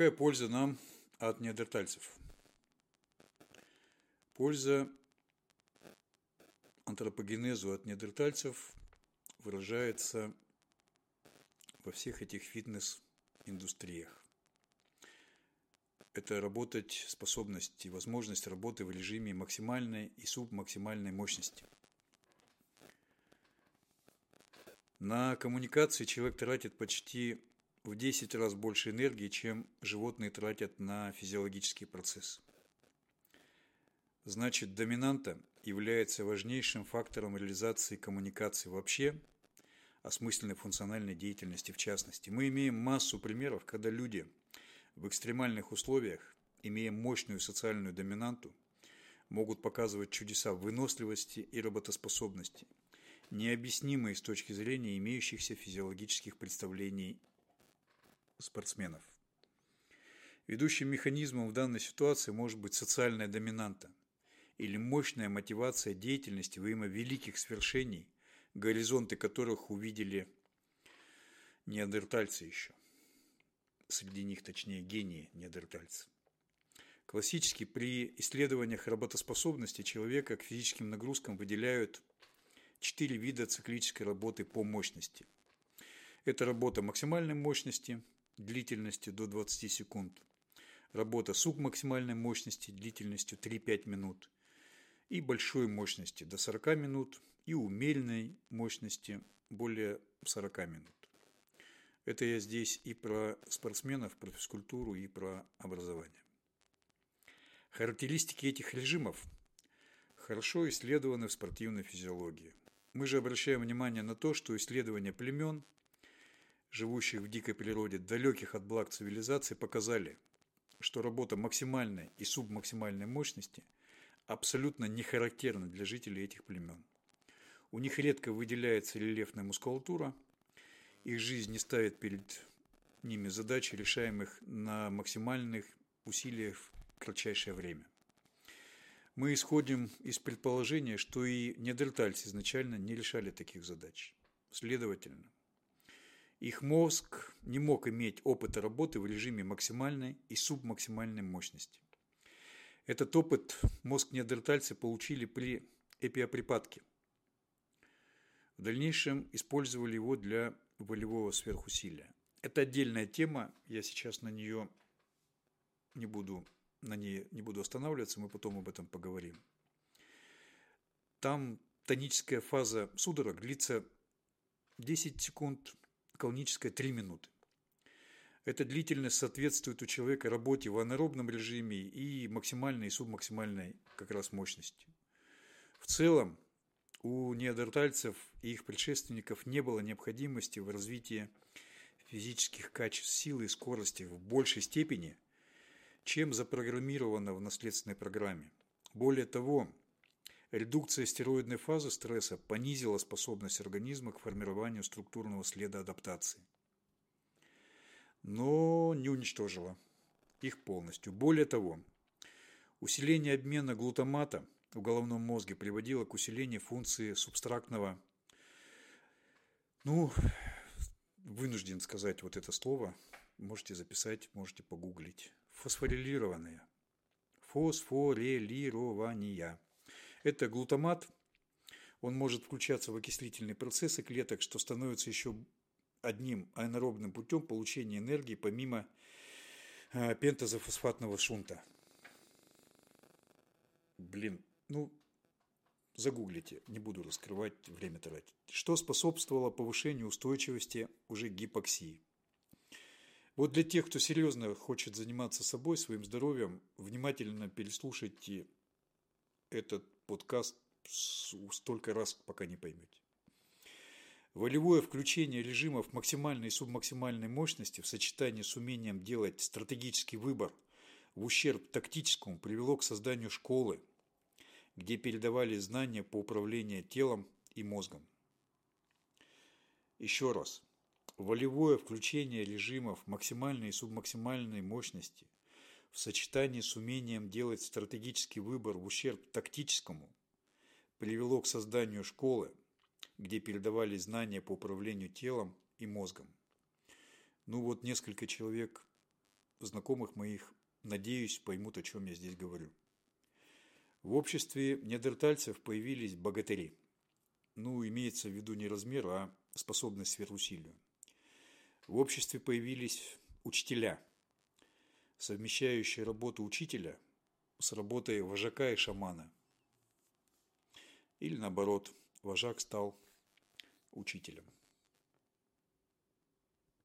Какая польза нам от неандертальцев? Польза антропогенезу от неандертальцев выражается во всех этих фитнес-индустриях. Это работать, способность и возможность работы в режиме максимальной и субмаксимальной мощности. На коммуникации человек тратит почти в 10 раз больше энергии, чем животные тратят на физиологический процесс. Значит, доминанта является важнейшим фактором реализации коммуникации вообще, осмысленной функциональной деятельности в частности. Мы имеем массу примеров, когда люди в экстремальных условиях, имея мощную социальную доминанту, могут показывать чудеса выносливости и работоспособности, необъяснимые с точки зрения имеющихся физиологических представлений спортсменов. Ведущим механизмом в данной ситуации может быть социальная доминанта или мощная мотивация деятельности во имя великих свершений, горизонты которых увидели неандертальцы еще. Среди них, точнее, гении неандертальцы. Классически при исследованиях работоспособности человека к физическим нагрузкам выделяют четыре вида циклической работы по мощности. Это работа максимальной мощности, длительностью до 20 секунд, работа субмаксимальной мощности длительностью 3-5 минут и большой мощности до 40 минут и умеренной мощности более 40 минут. Это я здесь и про спортсменов, про физкультуру, и про образование. Характеристики этих режимов хорошо исследованы в спортивной физиологии. Мы же обращаем внимание на то, что исследования племен – живущих в дикой природе, далеких от благ цивилизации, показали, что работа максимальной и субмаксимальной мощности абсолютно не характерна для жителей этих племен. У них редко выделяется рельефная мускулатура, их жизнь не ставит перед ними задачи, решаемых на максимальных усилиях в кратчайшее время. Мы исходим из предположения, что и неандертальцы изначально не решали таких задач. Следовательно, их мозг не мог иметь опыта работы в режиме максимальной и субмаксимальной мощности. Этот опыт мозг неандертальцы получили при эпиоприпадке. В дальнейшем использовали его для волевого сверхусилия. Это отдельная тема, я сейчас на нее не буду, на ней не буду останавливаться, мы потом об этом поговорим. Там тоническая фаза судорог длится 10 секунд, колоническая 3 минуты. Эта длительность соответствует у человека работе в анаэробном режиме и максимальной и субмаксимальной как раз мощности. В целом, у неандертальцев и их предшественников не было необходимости в развитии физических качеств силы и скорости в большей степени, чем запрограммировано в наследственной программе. Более того, Редукция стероидной фазы стресса понизила способность организма к формированию структурного следа адаптации. Но не уничтожила их полностью. Более того, усиление обмена глутамата в головном мозге приводило к усилению функции субстрактного, ну, вынужден сказать вот это слово, можете записать, можете погуглить. Фосфорилированное. Фосфорилирование. Это глутамат, он может включаться в окислительные процессы клеток, что становится еще одним аэробным путем получения энергии помимо э, пентазофосфатного шунта. Блин, ну, загуглите, не буду раскрывать, время тратить. Что способствовало повышению устойчивости уже гипоксии? Вот для тех, кто серьезно хочет заниматься собой, своим здоровьем, внимательно переслушайте этот подкаст столько раз, пока не поймете. Волевое включение режимов максимальной и субмаксимальной мощности в сочетании с умением делать стратегический выбор в ущерб тактическому привело к созданию школы, где передавали знания по управлению телом и мозгом. Еще раз. Волевое включение режимов максимальной и субмаксимальной мощности – в сочетании с умением делать стратегический выбор в ущерб тактическому привело к созданию школы, где передавались знания по управлению телом и мозгом. Ну вот несколько человек знакомых моих, надеюсь, поймут, о чем я здесь говорю. В обществе неандертальцев появились богатыри. Ну, имеется в виду не размер, а способность сверхусилию. В обществе появились учителя, совмещающие работу учителя с работой вожака и шамана. Или наоборот, вожак стал учителем.